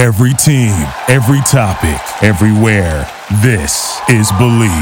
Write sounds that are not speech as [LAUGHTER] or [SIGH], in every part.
Every team, every topic, everywhere. This is Bleav.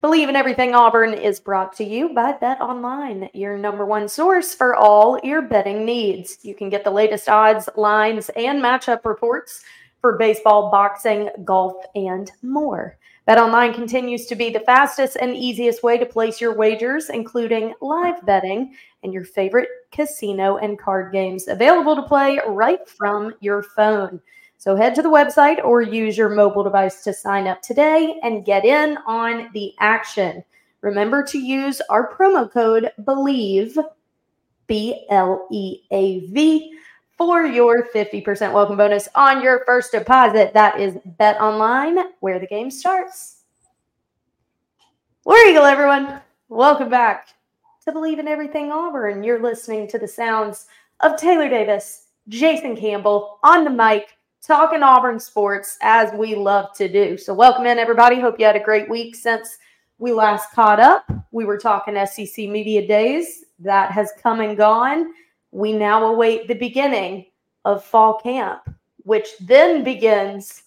Bleav in Everything Auburn is brought to you by BetOnline, your number one source for all your betting needs. You can get the latest odds, lines, and matchup reports for baseball, boxing, golf, and more. BetOnline continues to be the fastest and easiest way to place your wagers, including live betting and your favorite casino and card games available to play right from your phone. So head to the website or use your mobile device to sign up today and get in on the action. Remember to use our promo code BLEAV, B L E A V, for your 50% welcome bonus on your first deposit. That is BetOnline, where the game starts. War Eagle, everyone. Welcome back to Bleav in Everything Auburn. You're listening to the sounds of Taylor Davis, Jason Campbell on the mic, talking Auburn sports as we love to do. So, welcome in, everybody. Hope you had a great week since we last caught up. We were talking SEC Media Days. That has come and gone. We now await the beginning of fall camp, which then begins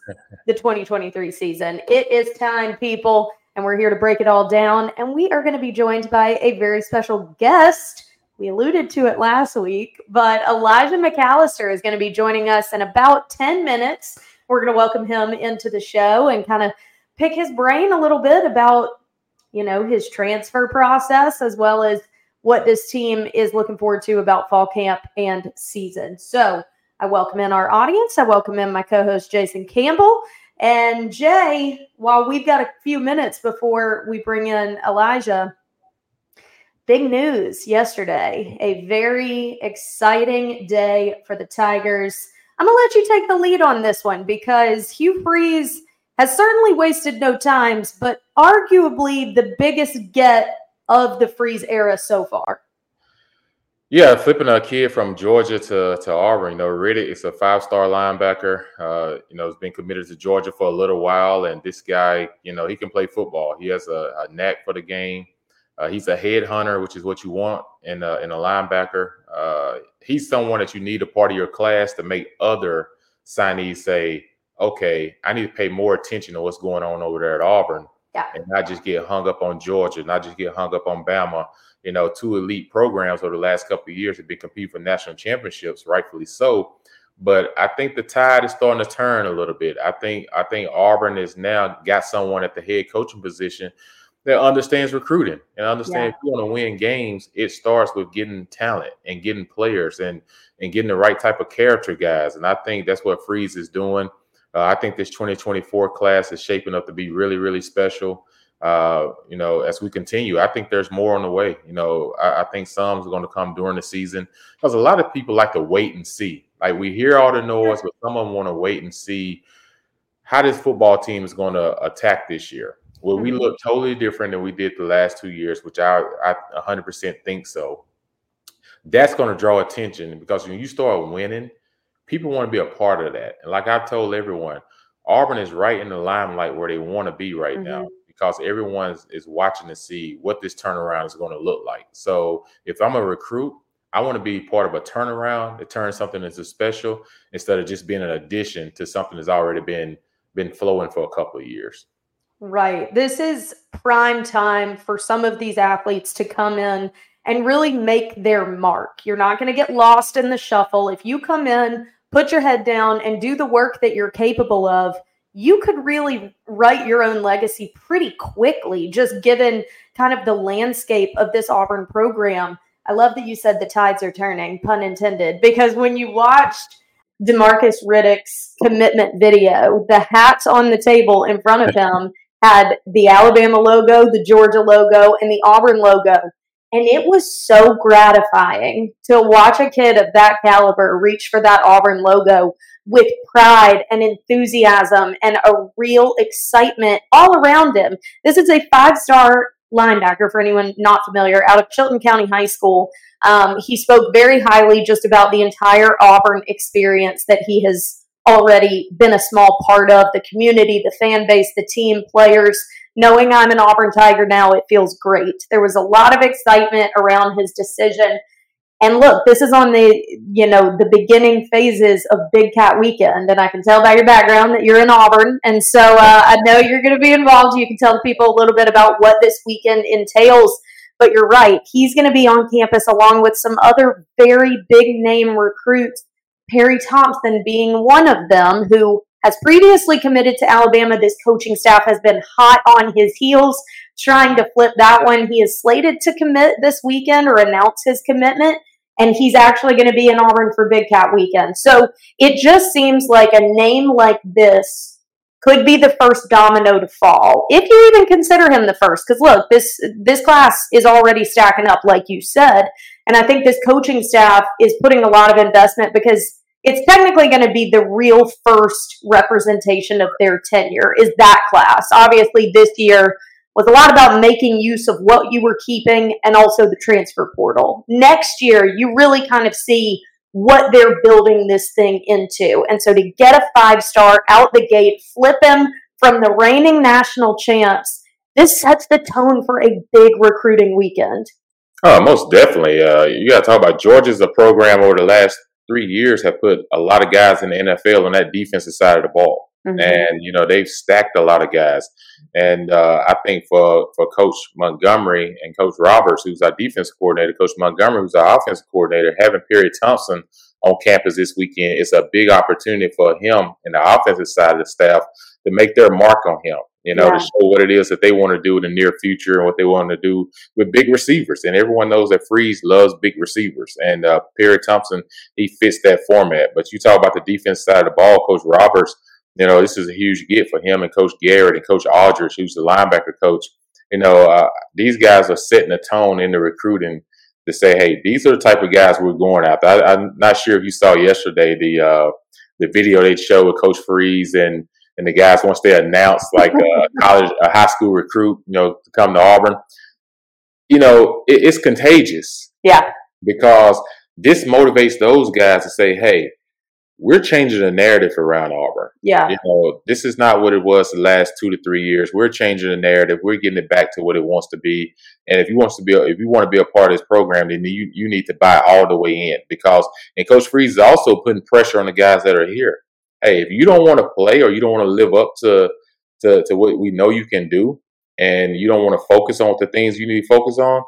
the 2023 season. It is time, people and we're here to break it all down. And we are going to be joined by a very special guest. We alluded to it last week, but Elijah McAllister is going to be joining us in about 10 minutes. We're going to welcome him into the show and kind of pick his brain a little bit about, you know, his transfer process as well as what this team is looking forward to about fall camp and season. So I welcome in our audience. I welcome in my co host, Jason Campbell. And Jay, while we've got a few minutes before we bring in Elijah, big news yesterday. A very exciting day for the Tigers. I'm going to let you take the lead on this one because Hugh Freeze has certainly wasted no times, but arguably the biggest get of the Freeze era so far. Yeah, flipping a kid from Georgia to, to Auburn, you know, Riddick is a five star linebacker. Uh, you know, has been committed to Georgia for a little while, and this guy, you know, he can play football. He has a, a knack for the game. Uh, he's a headhunter, which is what you want in a, in a linebacker. Uh, he's someone that you need a part of your class to make other signees say, "Okay, I need to pay more attention to what's going on over there at Auburn." Yeah. And not just get hung up on Georgia, not just get hung up on Bama, you know, two elite programs over the last couple of years have been competing for national championships, rightfully so. But I think the tide is starting to turn a little bit. I think I think Auburn has now got someone at the head coaching position that understands recruiting and understands yeah. if you want to win games, it starts with getting talent and getting players and and getting the right type of character guys. And I think that's what Freeze is doing. Uh, I think this 2024 class is shaping up to be really, really special uh, you know, as we continue, I think there's more on the way. You know, I, I think some is going to come during the season because a lot of people like to wait and see. Like we hear all the noise, but some of them want to wait and see how this football team is going to attack this year. Will mm-hmm. we look totally different than we did the last two years, which I, I 100% think so. That's going to draw attention because when you start winning, people want to be a part of that. And like I've told everyone, Auburn is right in the limelight where they want to be right mm-hmm. now because everyone is, watching to see what this turnaround is going to look like. So if I'm a recruit, I want to be part of a turnaround to turn something into special instead of just being an addition to something that's already been been flowing for a couple of years. Right. This is prime time for some of these athletes to come in and really make their mark. You're not going to get lost in the shuffle. If you come in, put your head down and do the work that you're capable of, you could really write your own legacy pretty quickly, just given kind of the landscape of this Auburn program. I love that you said the tides are turning, pun intended, because when you watched Demarcus Riddick's commitment video, the hats on the table in front of him had the Alabama logo, the Georgia logo, and the Auburn logo. And it was so gratifying to watch a kid of that caliber reach for that Auburn logo with pride and enthusiasm and a real excitement all around him. This is a five star linebacker for anyone not familiar out of Chilton County High School. Um, he spoke very highly just about the entire Auburn experience that he has already been a small part of the community, the fan base, the team, players. Knowing I'm an Auburn Tiger now, it feels great. There was a lot of excitement around his decision And look, this is on the, you know, the beginning phases of Big Cat Weekend. And I can tell by your background that you're in Auburn. And so uh, I know you're going to be involved. You can tell the people a little bit about what this weekend entails. But you're right. He's going to be on campus along with some other very big name recruits, Perry Thompson being one of them, who has previously committed to Alabama. This coaching staff has been hot on his heels trying to flip that one. He is slated to commit this weekend or announce his commitment, and he's actually going to be in Auburn for Big Cat weekend. So it just seems like a name like this could be the first domino to fall, if you even consider him the first. Because look, this this class is already stacking up, like you said, and I think this coaching staff is putting a lot of investment because it's technically going to be the real first representation of their tenure is that class. Obviously, this year was a lot about making use of what you were keeping and also the transfer portal. Next year, you really kind of see what they're building this thing into. And so to get a five star out the gate, flip him from the reigning national champs, this sets the tone for a big recruiting weekend. Oh, most definitely. Uh, you got to talk about Georgia's a program over the last three years have put a lot of guys in the NFL on that defensive side of the ball. Mm-hmm. And, you know, they've stacked a lot of guys. And uh, I think for, for Coach Montgomery and Coach Roberts, who's our defense coordinator, Coach Montgomery, who's our offensive coordinator, having Perry Thompson on campus this weekend is a big opportunity for him and the offensive side of the staff to make their mark on him you know, yeah. to show what it is that they want to do in the near future and what they want to do with big receivers. And everyone knows that Freeze loves big receivers. And uh, Perry Thompson, he fits that format. But you talk about the defense side of the ball, Coach Roberts, you know, this is a huge get for him and Coach Garrett and Coach Aldridge, who's the linebacker coach. You know, uh, these guys are setting a tone in the recruiting to say, hey, these are the type of guys we're going after. I, am not sure if you saw yesterday the uh, the video they showed with Coach Freeze and and the guys once they announce like a [LAUGHS] college, a high school recruit, you know, to come to Auburn, you know, it, it's contagious. Yeah. Because this motivates those guys to say, hey, we're changing the narrative around Auburn. Yeah. You know, this is not what it was the last two to three years. We're changing the narrative. We're getting it back to what it wants to be. And if you want to be, a, if you want to be a part of this program, then you you need to buy all the way in because and Coach Freeze is also putting pressure on the guys that are here hey, if you don't want to play or you don't want to live up to, to to what we know you can do, and you don't want to focus on the things you need to focus on,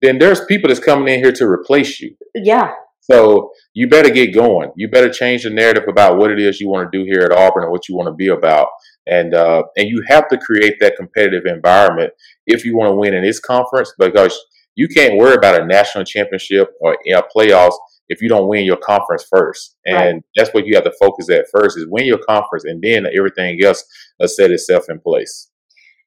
then there's people that's coming in here to replace you. Yeah. So you better get going. You better change the narrative about what it is you want to do here at Auburn and what you want to be about. And uh, and you have to create that competitive environment if you want to win in this conference because you can't worry about a national championship or you know, playoffs if you don't win your conference first. And right. that's what you have to focus at first is win your conference and then everything else set itself in place.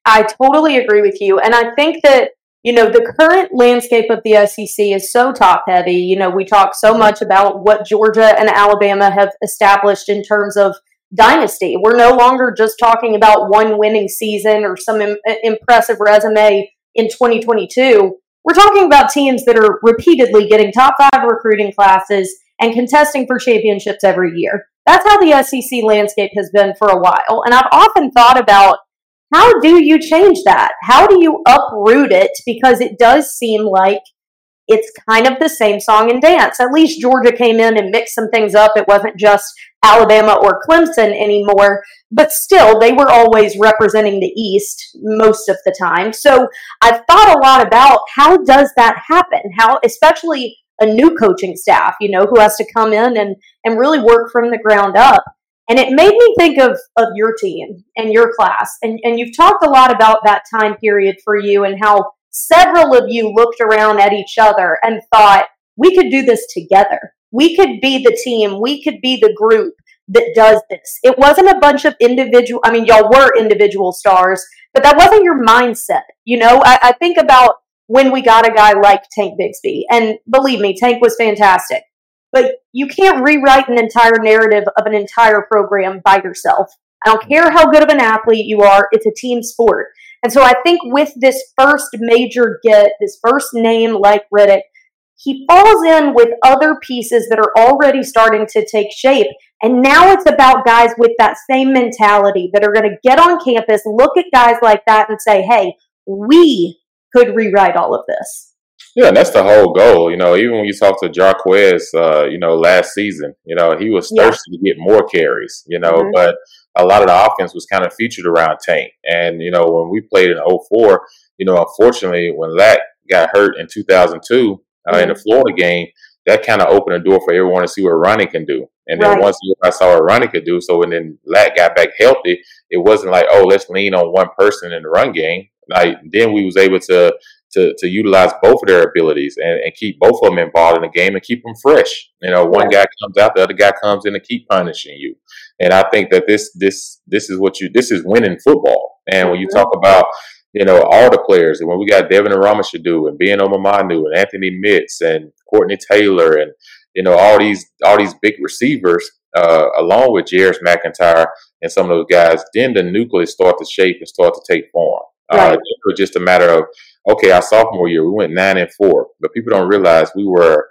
I totally agree with you. And I think that, you know, the current landscape of the SEC is so top heavy. You know, we talk so much about what Georgia and Alabama have established in terms of dynasty. We're no longer just talking about one winning season or some Im- impressive resume in 2022 we're talking about teams that are repeatedly getting top five recruiting classes and contesting for championships every year. That's how the SEC landscape has been for a while. And I've often thought about how do you change that? How do you uproot it? Because it does seem like it's kind of the same song and dance. At least Georgia came in and mixed some things up. It wasn't just Alabama or Clemson anymore, but still, they were always representing the East most of the time. So I've thought a lot about how does that happen? How, especially a new coaching staff, you know, who has to come in and, and really work from the ground up. And it made me think of, of your team and your class. And, and you've talked a lot about that time period for you and how several of you looked around at each other and thought, we could do this together. We could be the team. We could be the group that does this. It wasn't a bunch of individual, I mean, y'all were individual stars, but that wasn't your mindset. You know, I, I think about when we got a guy like Tank Bigsby, and believe me, Tank was fantastic. But you can't rewrite an entire narrative of an entire program by yourself. I don't care how good of an athlete you are, it's a team sport. And so I think with this first major get, this first name like Riddick, he falls in with other pieces that are already starting to take shape. And now it's about guys with that same mentality that are going to get on campus, look at guys like that, and say, hey, we could rewrite all of this. Yeah, that's the whole goal. You know, even when you talk to Jarquez, uh, you know, last season, you know, he was thirsty yeah. to get more carries, you know, mm-hmm. but a lot of the offense was kind of featured around Tank. And, you know, when we played in 04, you know, unfortunately, when Lat got hurt in 2002 uh, mm-hmm. in the mm-hmm. Florida game, that kind of opened the door for everyone to see what Ronnie can do. And then right. once I saw what Ronnie could do, so when then Lat got back healthy, it wasn't like, oh, let's lean on one person in the run game. Like then we was able to to, to utilize both of their abilities and, and keep both of them involved in the game and keep them fresh. You know, one guy comes out, the other guy comes in to keep punishing you. And I think that this this this is what you this is winning football. And when you mm-hmm. talk about you know all the players, and when we got Devin and Aromashodu and Ben Obomanu and Anthony Mix and Courtney Taylor and you know all these all these big receivers, uh, along with Jairus McIntyre and some of those guys, then the nucleus start to shape and start to take form. Uh, right. Uh, it was just a matter of okay, our sophomore year we went nine and four, but people don't realize we were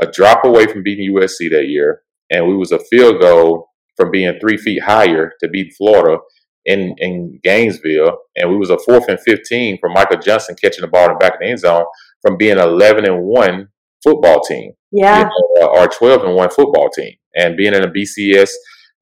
a drop away from beating USC that year, and we was a field goal from being three feet higher to beat Florida in in Gainesville, and we was a fourth and fifteen from Michael Johnson catching the ball in the back of the end zone from being eleven and one football team, yeah, you know, or twelve and one football team, and being in a BCS,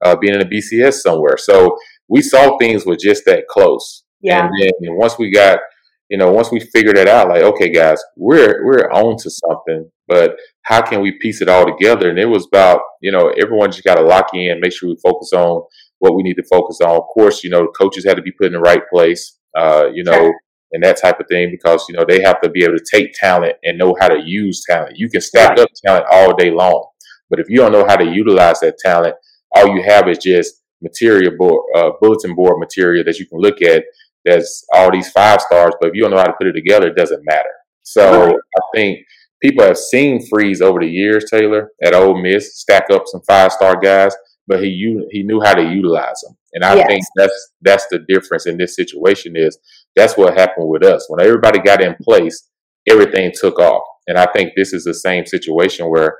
uh, being in a BCS somewhere. So we saw things were just that close. Yeah. And then once we got, you know, once we figured it out, like, okay, guys, we're we're on to something, but how can we piece it all together? And it was about, you know, everyone just got to lock in, make sure we focus on what we need to focus on. Of course, you know, the coaches had to be put in the right place, uh, you know, sure. and that type of thing because you know they have to be able to take talent and know how to use talent. You can stack right. up talent all day long, but if you don't know how to utilize that talent, all you have is just material board, uh, bulletin board material that you can look at there's all these five stars, but if you don't know how to put it together, it doesn't matter. So. I think people have seen Freeze over the years, Taylor, at Ole Miss, stack up some five star guys, but he he knew how to utilize them. And I yes. think that's that's the difference in this situation is that's what happened with us. When everybody got in place, everything took off. And I think this is the same situation where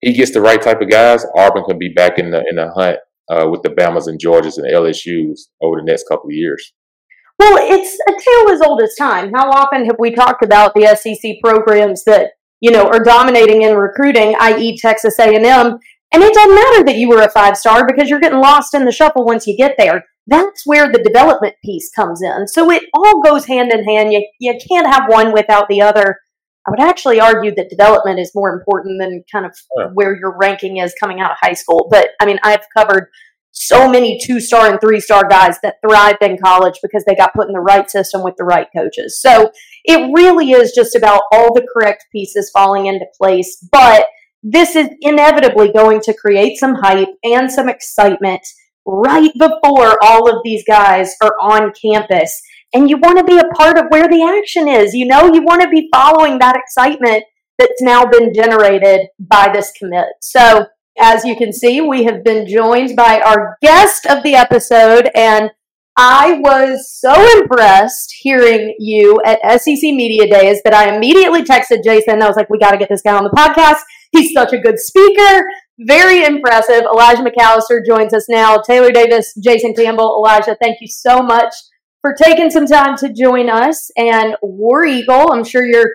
he gets the right type of guys, Auburn can be back in the in the hunt uh, with the Bamas and Georgias and LSU's over the next couple of years. Well, it's a tale as old as time. How often have we talked about the SEC programs that you know are dominating in recruiting, i.e., Texas A&M, and it doesn't matter that you were a five star because you're getting lost in the shuffle once you get there. That's where the development piece comes in. So it all goes hand in hand. You you can't have one without the other. I would actually argue that development is more important than kind of where your ranking is coming out of high school. But I mean, I've covered so many two star and three star guys that thrived in college because they got put in the right system with the right coaches. So it really is just about all the correct pieces falling into place. But this is inevitably going to create some hype and some excitement right before all of these guys are on campus. And you want to be a part of where the action is. You know, you want to be following that excitement that's now been generated by this commit. So as you can see, we have been joined by our guest of the episode, and I was so impressed hearing you at SEC Media Days that I immediately texted Jason. I was like, we got to get this guy on the podcast. He's such a good speaker. Very impressive. Elijah McAllister joins us now. Taylor Davis, Jason Campbell, Elijah, thank you so much for taking some time to join us. And War Eagle, I'm sure you're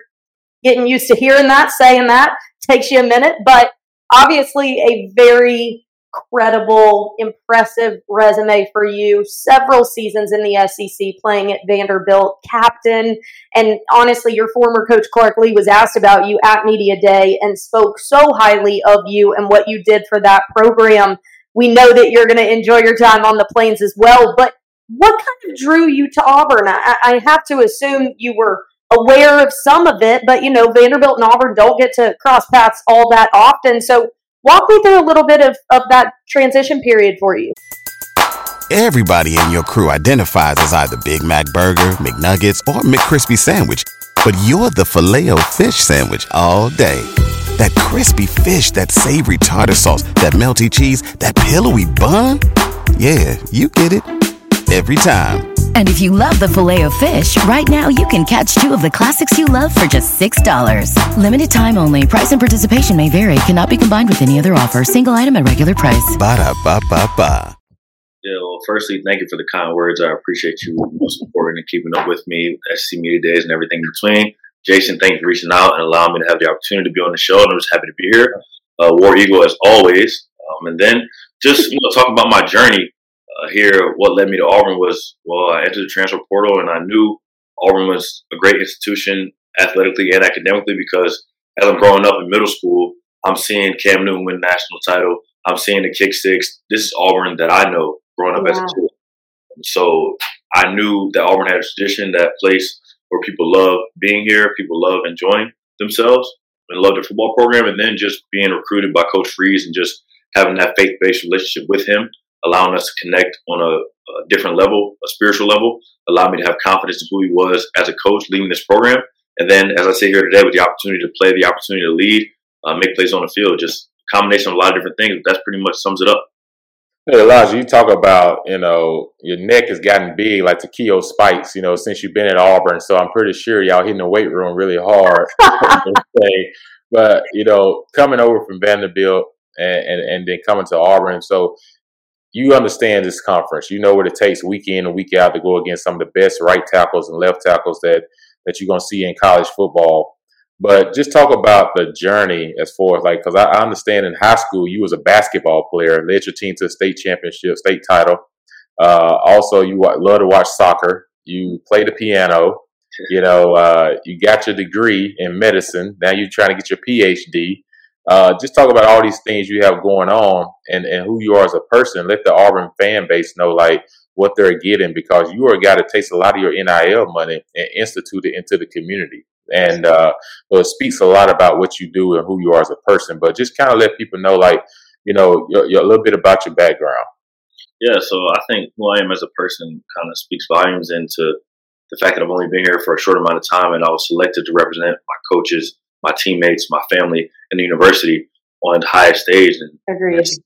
getting used to hearing that, saying that. Takes you a minute, but obviously a very credible, impressive resume for you. Several seasons in the SEC playing at Vanderbilt, captain. And honestly, your former coach Clark Lea was asked about you at Media Day and spoke so highly of you and what you did for that program. We know that you're going to enjoy your time on the plains as well. But what kind of drew you to Auburn? I, I have to assume you were aware of some of it, but you know, Vanderbilt and Auburn don't get to cross paths all that often. So walk me through a little bit of, of that transition period for you. Everybody in your crew identifies as either Big Mac Burger, McNuggets, or McCrispy Sandwich, but you're the filet fish Sandwich all day. That crispy fish, that savory tartar sauce, that melty cheese, that pillowy bun. Yeah, you get it every time. And if you love the filet of fish, right now you can catch two of the classics you love for just $6. Limited time only. Price and participation may vary. Cannot be combined with any other offer. Single item at regular price. Ba da ba ba ba. Yeah, well, firstly, thank you for the kind words. I appreciate you supporting and keeping up with me, SEC Media Days, and everything in between. Jason, thanks for reaching out and allowing me to have the opportunity to be on the show. And I'm just happy to be here. Uh, War Eagle as always. Um, and then just you know talking about my journey Uh, here. What led me to Auburn was well, I entered the transfer portal and I knew Auburn was a great institution athletically and academically because as I'm growing up in middle school, I'm seeing Cam Newton win national title. I'm seeing the kick six. This is Auburn that I know growing up as a kid. So I knew that Auburn had a tradition, that place where people love being here, people love enjoying themselves and love their football program, and then just being recruited by Coach Freeze and just having that faith-based relationship with him, allowing us to connect on a, a different level, a spiritual level, allowed me to have confidence in who he was as a coach leading this program. And then, as I sit here today, with the opportunity to play, the opportunity to lead, uh, make plays on the field, just a combination of a lot of different things. But that's pretty much sums it up. Hey, Elijah, you talk about, you know, your neck has gotten big like Takeo Spikes, you know, since you've been at Auburn. So I'm pretty sure y'all hitting the weight room really hard. [LAUGHS] but, you know, coming over from Vanderbilt and, and, and then coming to Auburn. So you understand this conference. You know what it takes week in and week out to go against some of the best right tackles and left tackles that, that you're going to see in college football. But just talk about the journey as far as like, because I, understand in high school you was a basketball player, led your team to a state championship, state title. Uh, also, you love to watch soccer. You play the piano. You know, uh, you got your degree in medicine. Now you're trying to get your PhD. Uh, just talk about all these things you have going on and, and who you are as a person. Let the Auburn fan base know like what they're getting because you are a guy that takes a lot of your NIL money and institute it into the community. And uh, so it speaks a lot about what you do and who you are as a person. But just kind of let people know, like, you know, a little bit about your background. Yeah, so I think who I am as a person kind of speaks volumes into the fact that I've only been here for a short amount of time and I was selected to represent my coaches, my teammates, my family, and the university on the highest stage and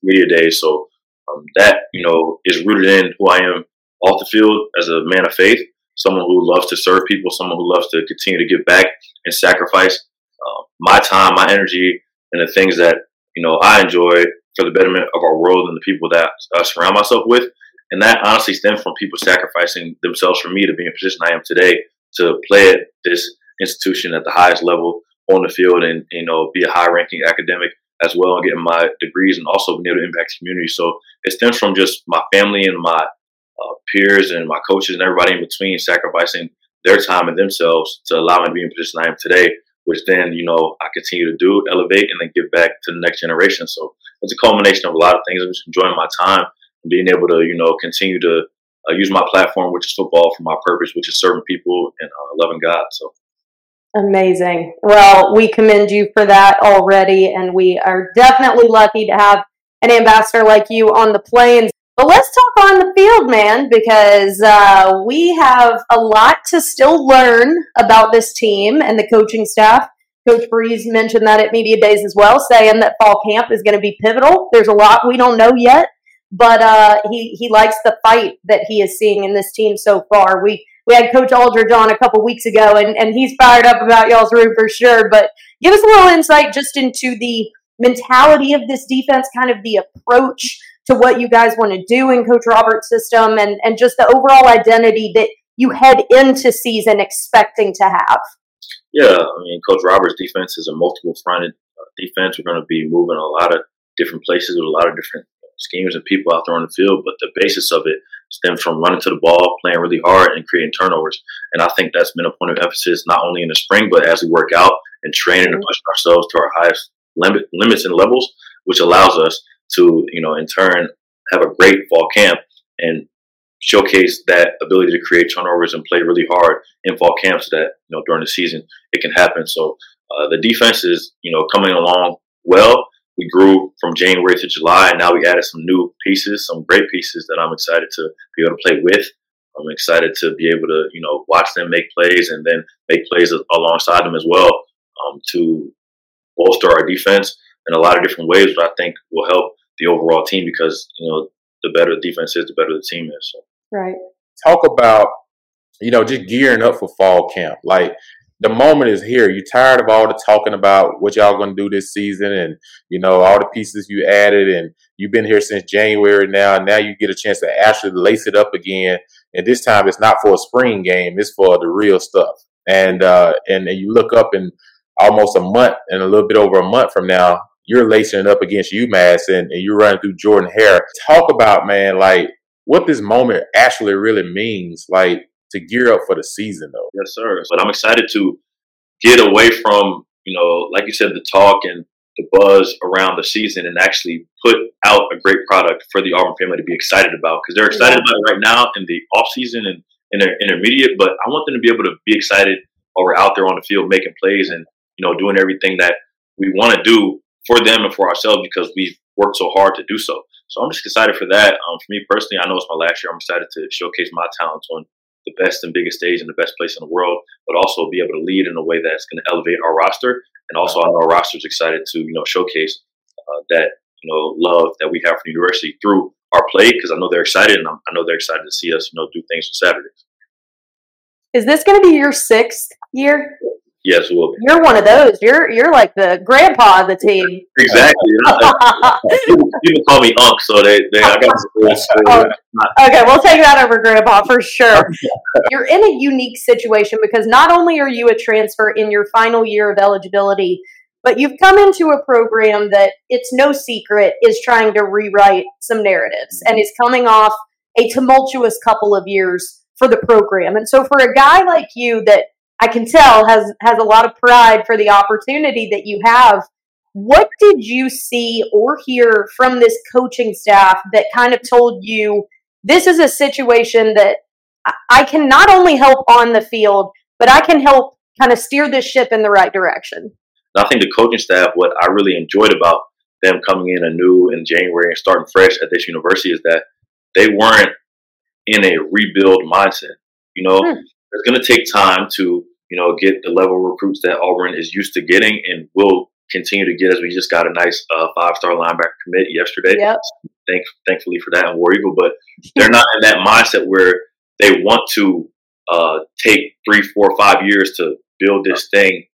media days. So um, that, you know, is rooted in who I am off the field as a man of faith someone who loves to serve people, someone who loves to continue to give back and sacrifice uh, my time, my energy, and the things that you know I enjoy for the betterment of our world and the people that I surround myself with. And that honestly stems from people sacrificing themselves for me to be in the position I am today to play at this institution at the highest level on the field and you know be a high-ranking academic as well and getting my degrees and also being able to impact the community. So it stems from just my family and my uh, peers and my coaches and everybody in between sacrificing their time and themselves to allow me to be in position I am today, which then, you know, I continue to do, elevate, and then give back to the next generation. So it's a culmination of a lot of things. I'm just enjoying my time and being able to, you know, continue to uh, use my platform, which is football, for my purpose, which is serving people and uh, loving God. So. Amazing. Well, we commend you for that already, and we are definitely lucky to have an ambassador like you on the plains. But let's talk on the field, man, because uh, we have a lot to still learn about this team and the coaching staff. Coach Freeze mentioned that at media days as well, saying that fall camp is going to be pivotal. There's a lot we don't know yet, but uh, he he likes the fight that he is seeing in this team so far. We we had Coach Aldridge on a couple weeks ago, and and he's fired up about y'all's room for sure. But give us a little insight just into the mentality of this defense, kind of the approach to what you guys want to do in Coach Roberts' system and, and just the overall identity that you head into season expecting to have? Yeah, I mean, Coach Roberts' defense is a multiple fronted uh, defense. We're going to be moving a lot of different places with a lot of different schemes and people out there on the field, but the basis of it stems from running to the ball, playing really hard, and creating turnovers. And I think that's been a point of emphasis not only in the spring, but as we work out and train and push ourselves to our highest limit, limits and levels, which allows us to, you know, in turn have a great fall camp and showcase that ability to create turnovers and play really hard in fall camps that, you know, during the season it can happen. So uh, the defense is, you know, coming along well. We grew from January to July, and now we added some new pieces, some great pieces that I'm excited to be able to play with. I'm excited to be able to, you know, watch them make plays and then make plays alongside them as well um, to bolster our defense in a lot of different ways, but I think will help the overall team because you know the better the defense is, the better the team is. So. Right. Talk about you know just gearing up for fall camp. Like the moment is here. You're tired of all the talking about what y'all gonna do this season, and you know all the pieces you added, and you've been here since January now. And now you get a chance to actually lace it up again. And this time it's not for a spring game; it's for the real stuff. And uh, and, and you look up in almost a month and a little bit over a month from now, you're lacing it up against UMass and, and you're running through Jordan Hare. Talk about man, like what this moment actually really means, like to gear up for the season, though. Yes, sir. But I'm excited to get away from you know, like you said, the talk and the buzz around the season and actually put out a great product for the Auburn family to be excited about because they're excited about it right now in the off season and in their intermediate. But I want them to be able to be excited while we're out there on the field making plays and you know doing everything that we want to do for them and for ourselves because we've worked so hard to do so. So I'm just excited for that. Um, for me personally, I know it's my last year. I'm excited to showcase my talents on the best and biggest stage and the best place in the world, but also be able to lead in a way that's going to elevate our roster. And also, I know our roster is excited to you know showcase uh, that you know love that we have for the university through our play because I know they're excited and I'm, i know they're excited to see us you know do things on Saturdays. Is this going to be your sixth year? Yes, will be. You're one of those. You're you're like the grandpa of the team. Exactly. [LAUGHS] people, people, call me Unc, so they, they I got oh, Okay, we'll take that over grandpa for sure. [LAUGHS] you're in a unique situation because not only are you a transfer in your final year of eligibility, but you've come into a program that it's no secret is trying to rewrite some narratives and is coming off a tumultuous couple of years for the program. And so for a guy like you that I can tell has has a lot of pride for the opportunity that you have. What did you see or hear from this coaching staff that kind of told you this is a situation that I can not only help on the field, but I can help kind of steer this ship in the right direction? I think the coaching staff, what I really enjoyed about them coming in anew in January and starting fresh at this university is that they weren't in a rebuild mindset. You know, hmm. it's going to take time to you know, get the level of recruits that Auburn is used to getting and will continue to get as we just got a nice uh, five star linebacker commit yesterday. Yep. Thank, thankfully for that in War Eagle, but they're not in that mindset where they want to uh, take three, four, five years to build this thing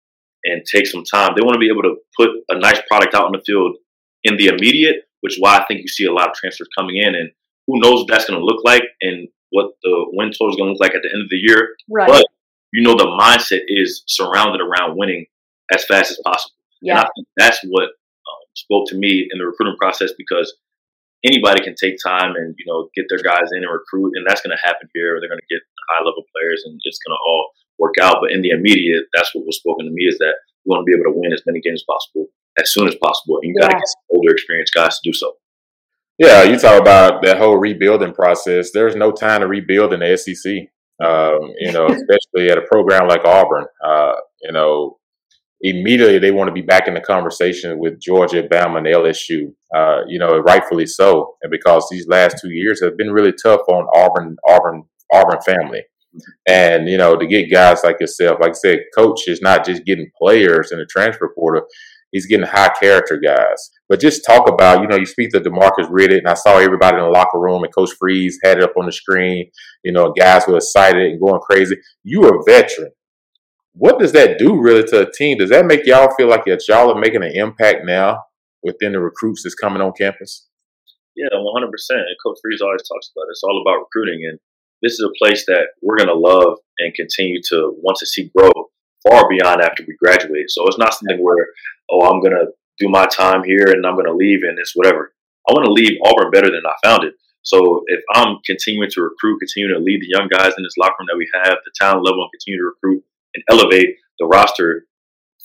and take some time. They want to be able to put a nice product out in the field in the immediate, which is why I think you see a lot of transfers coming in. And who knows what that's going to look like and what the win total is going to look like at the end of the year. Right. But you know the mindset is surrounded around winning as fast as possible. Yeah. And I think that's what um, spoke to me in the recruiting process because anybody can take time and you know get their guys in and recruit, and that's going to happen here. They're going to get high level players, and it's going to all work out. But in the immediate, that's what was spoken to me is that we want to be able to win as many games as possible as soon as possible, and you got to get some older, experienced guys to do so. Yeah, you talk about that whole rebuilding process. There's no time to rebuild in the SEC. Um, you know, especially at a program like Auburn. Uh, you know, immediately they want to be back in the conversation with Georgia, Bama, and LSU. Uh, you know, rightfully so, and because these last two years have been really tough on Auburn, Auburn, Auburn family. And you know, to get guys like yourself, like I said, coach is not just getting players in the transfer portal; he's getting high character guys. But just talk about, you know, you speak to Demarcus Riddick, and I saw everybody in the locker room, and Coach Freeze had it up on the screen. You know, guys were excited and going crazy. You are a veteran. What does that do really to a team? Does that make y'all feel like y'all are making an impact now within the recruits that's coming on campus? Yeah, 100%. And Coach Freeze always talks about it. It's all about recruiting. And this is a place that we're going to love and continue to want to see grow far beyond after we graduate. So it's not something where, oh, I'm going to do my time here and I'm going to leave and it's whatever. I want to leave Auburn better than I found it. So if I'm continuing to recruit, continue to lead the young guys in this locker room that we have, the talent level, and continue to recruit and elevate the roster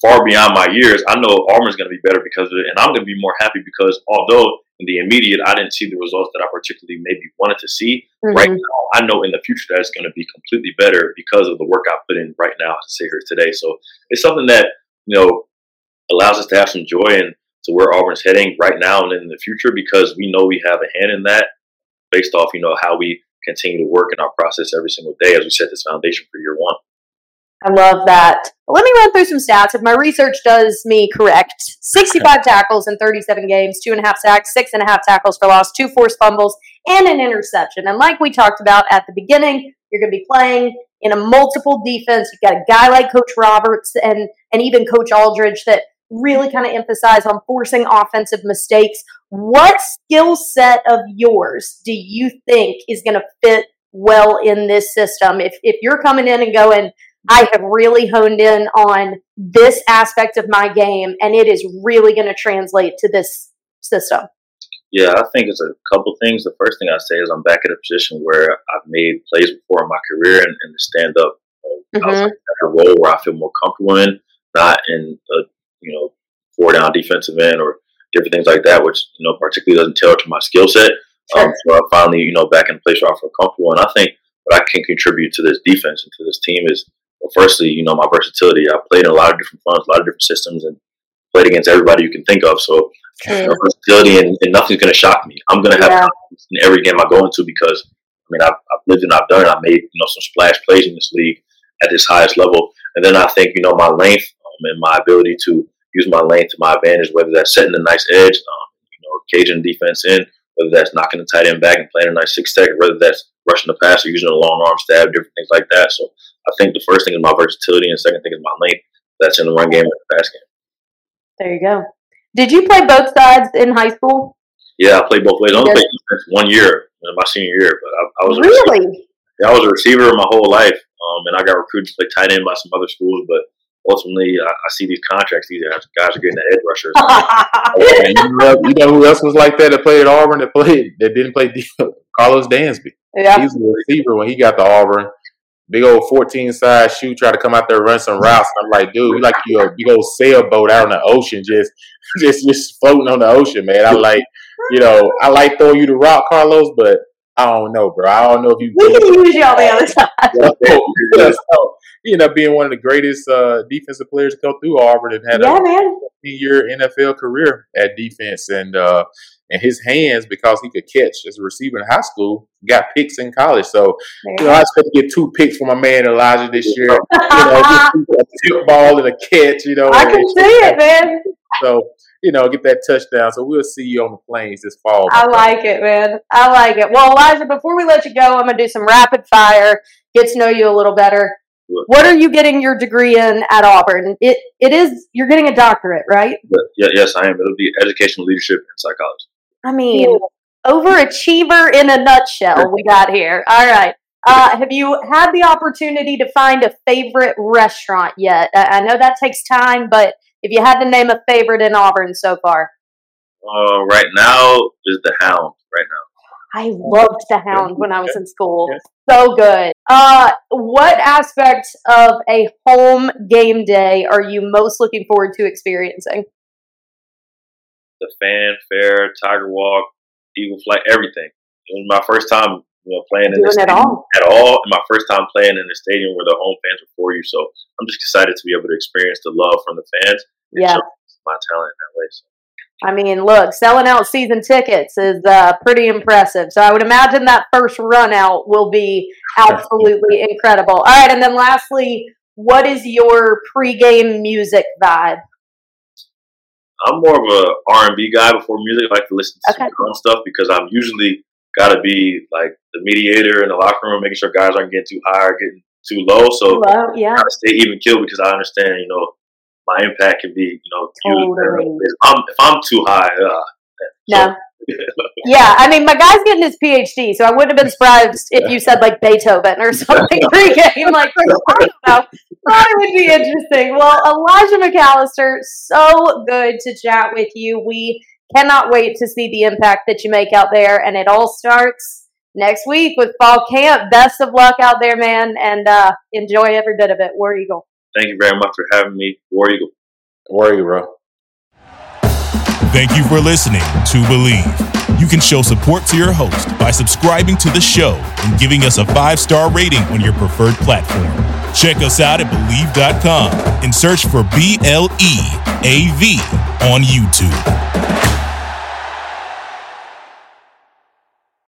far beyond my years, I know Auburn's going to be better because of it, and I'm going to be more happy because although in the immediate I didn't see the results that I particularly maybe wanted to see, mm-hmm. right now I know in the future that it's going to be completely better because of the work I put in right now to sit here today. So it's something that you know allows us to have some joy and to where Auburn's heading right now and in the future because we know we have a hand in that based off, you know, how we continue to work in our process every single day as we set this foundation for year one. I love that. Let me run through some stats. If my research does me correct, 65 tackles in 37 games, two and a half sacks, six and a half tackles for loss, two forced fumbles, and an interception. And like we talked about at the beginning, you're going to be playing in a multiple defense. You've got a guy like Coach Roberts and and even Coach Aldridge that really kind of emphasize on forcing offensive mistakes. What skill set of yours do you think is going to fit well in this system? If, if you're coming in and going, I have really honed in on this aspect of my game, and it is really going to translate to this system? Yeah, I think it's a couple things. The first thing I say is I'm back at a position where I've made plays before in my career and, and the stand up uh, mm-hmm. a role where I feel more comfortable in, not in a you know four down defensive end or different things like that, which you know particularly doesn't tailor to my skill set. Sure. Um, so I finally you know back in a place where I feel comfortable, and I think what I can contribute to this defense and to this team is well, firstly, you know, my versatility. I played in a lot of different fronts, a lot of different systems, and played against everybody you can think of. So you know, versatility and, and, nothing's going to shock me. I'm going to have yeah. confidence in every game I go into because I mean I've, I've lived and I've done it. I made you know some splash plays in this league at this highest level, and then I think you know my length um, and my ability to use my lane to my advantage, whether that's setting a nice edge, um, you know, caging defense in, whether that's knocking the tight end back and playing a nice six tech, whether that's rushing the pass or using a long arm stab, different things like that. So I think the first thing is my versatility, and the second thing is my length. That's in the run game and the pass game. There you go. Did you play both sides in high school? Yeah, I played both ways. I only played defense one year, in my senior year, but I, I was really. Yeah, I was a receiver my whole life, um, and I got recruited to play tight end by some other schools. But ultimately, I, I see these contracts; these guys are getting the edge rushers. [LAUGHS] you, know, you, know, who else was like that that played at Auburn that played that didn't play [LAUGHS] Karlos Dansby. Yeah, he was a receiver when he got to Auburn big old 14 size shoe, try to come out there run some routes. And I'm like, dude, you like you a big old sailboat out on the ocean, just [LAUGHS] just just floating on the ocean, man. I like, you know, I like throwing you the rock, Karlos, but I don't know, bro. I don't know if you. We can use y'all the other so, you know, being one of the greatest uh, defensive players to come through Auburn and had yeah, a year NFL career at defense, and uh, and his hands because he could catch as a receiver in high school got picks in college. So you know, I expect to get two picks from my man Elijah this year. you know, [LAUGHS] a tip ball and a catch. You know, I can see it, man. So you know, get that touchdown. So we'll see you on the plains this fall. I like it, man. I like it. Well, Elijah, before we let you go, I'm gonna do some rapid fire, get to know you a little better. What are you getting your degree in at Auburn? It it is you're getting a doctorate, right? Yeah, yes, I am. It'll be educational leadership and psychology. I mean, overachiever in a nutshell. We got here. All right. Uh, have you had the opportunity to find a favorite restaurant yet? I know that takes time, but if you had to name a favorite in Auburn so far, uh, right now is the Hound. Right now. I loved the Hound when I was in school. So good. Uh, what aspect of a home game day are you most looking forward to experiencing? The fanfare, Tiger Walk, Eagle Flight, everything. It was my first time you know, playing in the stadium all. at all, my first time playing in a stadium where the home fans are for you. So I'm just excited to be able to experience the love from the fans. Yeah, my talent that way. So. I mean, look, selling out season tickets is uh, pretty impressive. So I would imagine that first run out will be absolutely [LAUGHS] incredible. All right, and then lastly, what is your pregame music vibe? I'm more of a R&B guy before music. I like to listen to okay. some stuff because I'm usually got to be like the mediator in the locker room, making sure guys aren't getting too high or getting too low. So low, yeah. I stay even kill because I understand, you know, my impact can be, you know, totally. if, I'm, if I'm too high, uh, no. [LAUGHS] yeah, I mean, my guy's getting his PhD, so I wouldn't have been surprised if you said like Beethoven or [LAUGHS] something pregame. Like, I don't know. Thought it would be interesting. Well, Elijah McAllister, so good to chat with you. We cannot wait to see the impact that you make out there, and it all starts next week with fall camp. Best of luck out there, man, and uh, enjoy every bit of it. War Eagle. Thank you very much for having me. War Eagle. War Eagle, bro. Thank you for listening to Bleav. You can show support to your host by subscribing to the show and giving us a five star rating on your preferred platform. Check us out at Bleav.com and search for B L E A V on YouTube.